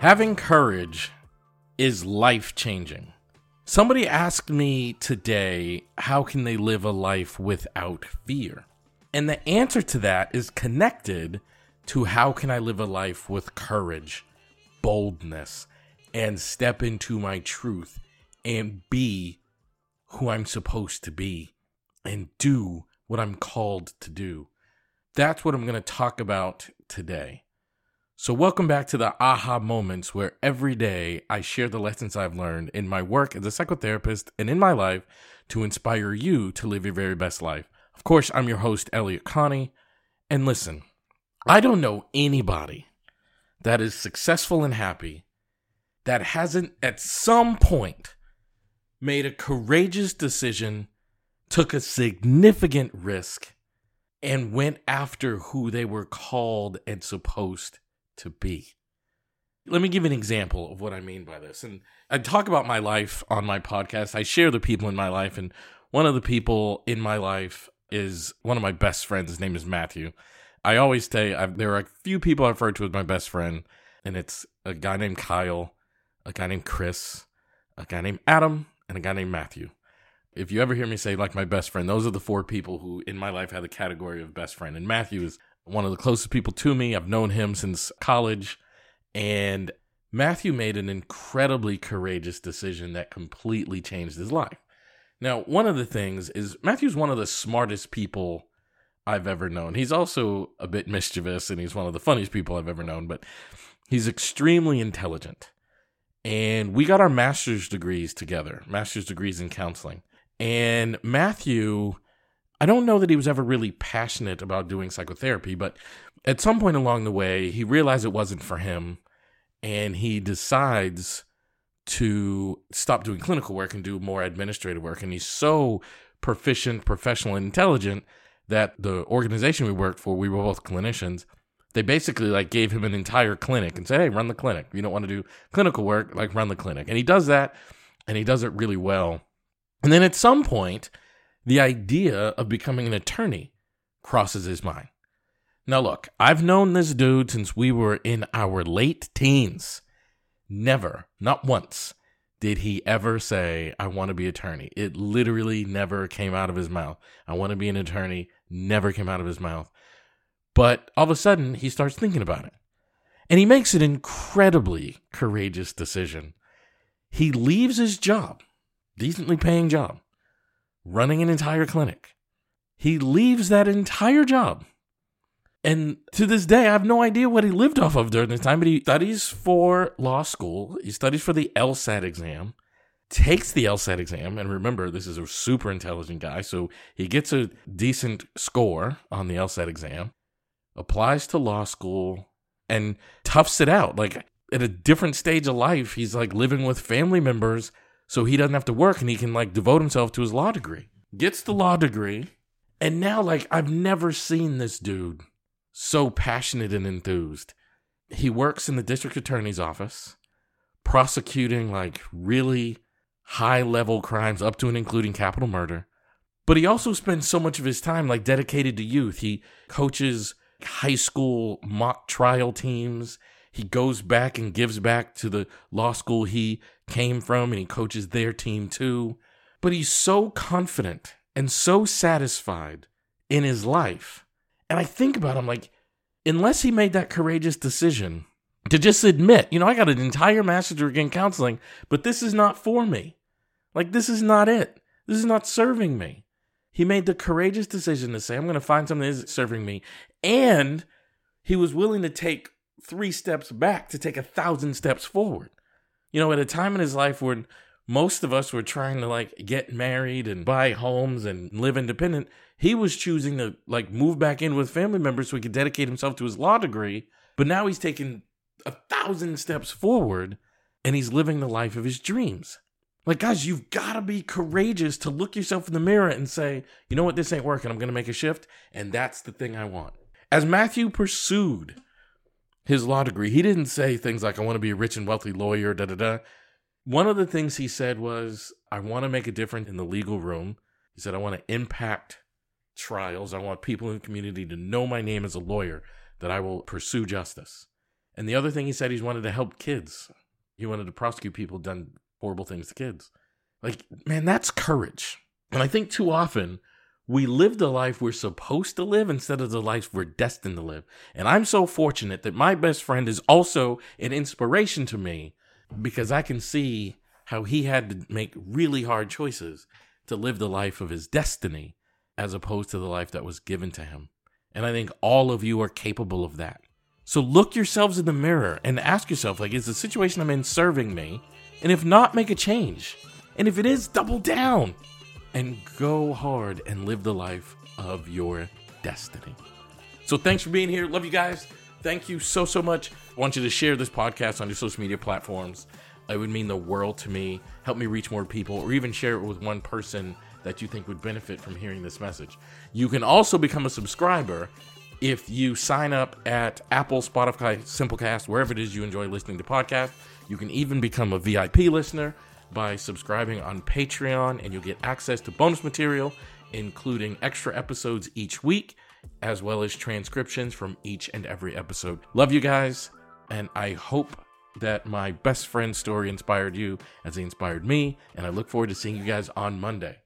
Having courage is life changing. Somebody asked me today, how can they live a life without fear? And the answer to that is connected to how can I live a life with courage, boldness, and step into my truth and be who I'm supposed to be and do what I'm called to do. That's what I'm going to talk about today. So, welcome back to the aha moments where every day I share the lessons I've learned in my work as a psychotherapist and in my life to inspire you to live your very best life. Of course, I'm your host, Elliott Connie. And listen, I don't know anybody that is successful and happy that hasn't at some point made a courageous decision, took a significant risk, and went after who they were called and supposed to be. Let me give an example of what I mean by this. And I talk about my life on my podcast. I share the people in my life, and one of the people in my life is one of my best friends. His name is Matthew. I always say I've, there are a few people I refer to as my best friend, and it's a guy named Kyle, a guy named Chris, a guy named Adam, and a guy named Matthew. If you ever hear me say like my best friend, those are the four people who in my life have the category of best friend. And Matthew is one of the closest people to me. I've known him since college. And Matthew made an incredibly courageous decision that completely changed his life. Now, one of the things is Matthew's one of the smartest people I've ever known. He's also a bit mischievous and he's one of the funniest people I've ever known, but he's extremely intelligent. And we got our master's degrees together, master's degrees in counseling. And Matthew I don't know that he was ever really passionate about doing psychotherapy, but at some point along the way, he realized it wasn't for him and he decides to stop doing clinical work and do more administrative work. And he's so proficient, professional, and intelligent that the organization we worked for, we were both clinicians. They basically like gave him an entire clinic and said, "Hey, run the clinic. You don't want to do clinical work, like run the clinic." And he does that, and he does it really well. And then at some point, the idea of becoming an attorney crosses his mind. Now, look, I've known this dude since we were in our late teens. Never, not once, did he ever say, I want to be attorney. It literally never came out of his mouth. I want to be an attorney, never came out of his mouth. But all of a sudden, he starts thinking about it. And he makes an incredibly courageous decision. He leaves his job, decently paying job, running an entire clinic. He leaves that entire job. And to this day, I have no idea what he lived off of during this time, but he studies for law school. He studies for the LSAT exam, takes the LSAT exam. And remember, this is a super intelligent guy. So he gets a decent score on the LSAT exam, applies to law school, and toughs it out. Like at a different stage of life, he's like living with family members so he doesn't have to work and he can like devote himself to his law degree. Gets the law degree, and now like I've never seen this dude so passionate and enthused. He works in the district attorney's office, prosecuting like really high level crimes up to and including capital murder. But he also spends so much of his time like dedicated to youth. He coaches high school mock trial teams. He goes back and gives back to the law school he came from and he coaches their team too. But he's so confident and so satisfied in his life. And I think about him like, unless he made that courageous decision to just admit, you know, I got an entire master's degree in counseling, but this is not for me. Like, this is not it. This is not serving me. He made the courageous decision to say, I'm going to find something that is serving me. And he was willing to take three steps back to take a thousand steps forward. You know, at a time in his life when most of us were trying to like get married and buy homes and live independent, he was choosing to like move back in with family members so he could dedicate himself to his law degree. But now he's taken a thousand steps forward and he's living the life of his dreams. Like, guys, you've got to be courageous to look yourself in the mirror and say, you know what, this ain't working. I'm going to make a shift. And that's the thing I want. As Matthew pursued his law degree, he didn't say things like, I want to be a rich and wealthy lawyer, da da da. One of the things he said was, I want to make a difference in the legal room. He said, I want to impact trials. I want people in the community to know my name as a lawyer, that I will pursue justice. And the other thing he said, he wanted to help kids. He wanted to prosecute people done horrible things to kids. Like, man, that's courage. And I think too often we live the life we're supposed to live instead of the life we're destined to live. And I'm so fortunate that my best friend is also an inspiration to me because I can see how he had to make really hard choices to live the life of his destiny as opposed to the life that was given to him. And I think all of you are capable of that. So look yourselves in the mirror and ask yourself like is the situation I'm in serving me? And if not, make a change. And if it is, double down and go hard and live the life of your destiny. So thanks for being here. Love you guys. Thank you so, so much. I want you to share this podcast on your social media platforms. It would mean the world to me. Help me reach more people, or even share it with one person that you think would benefit from hearing this message. You can also become a subscriber if you sign up at Apple, Spotify, Simplecast, wherever it is you enjoy listening to podcasts. You can even become a VIP listener by subscribing on Patreon, and you'll get access to bonus material, including extra episodes each week, as well as transcriptions from each and every episode. Love you guys, and I hope that my best friend story inspired you as it inspired me, and I look forward to seeing you guys on Monday.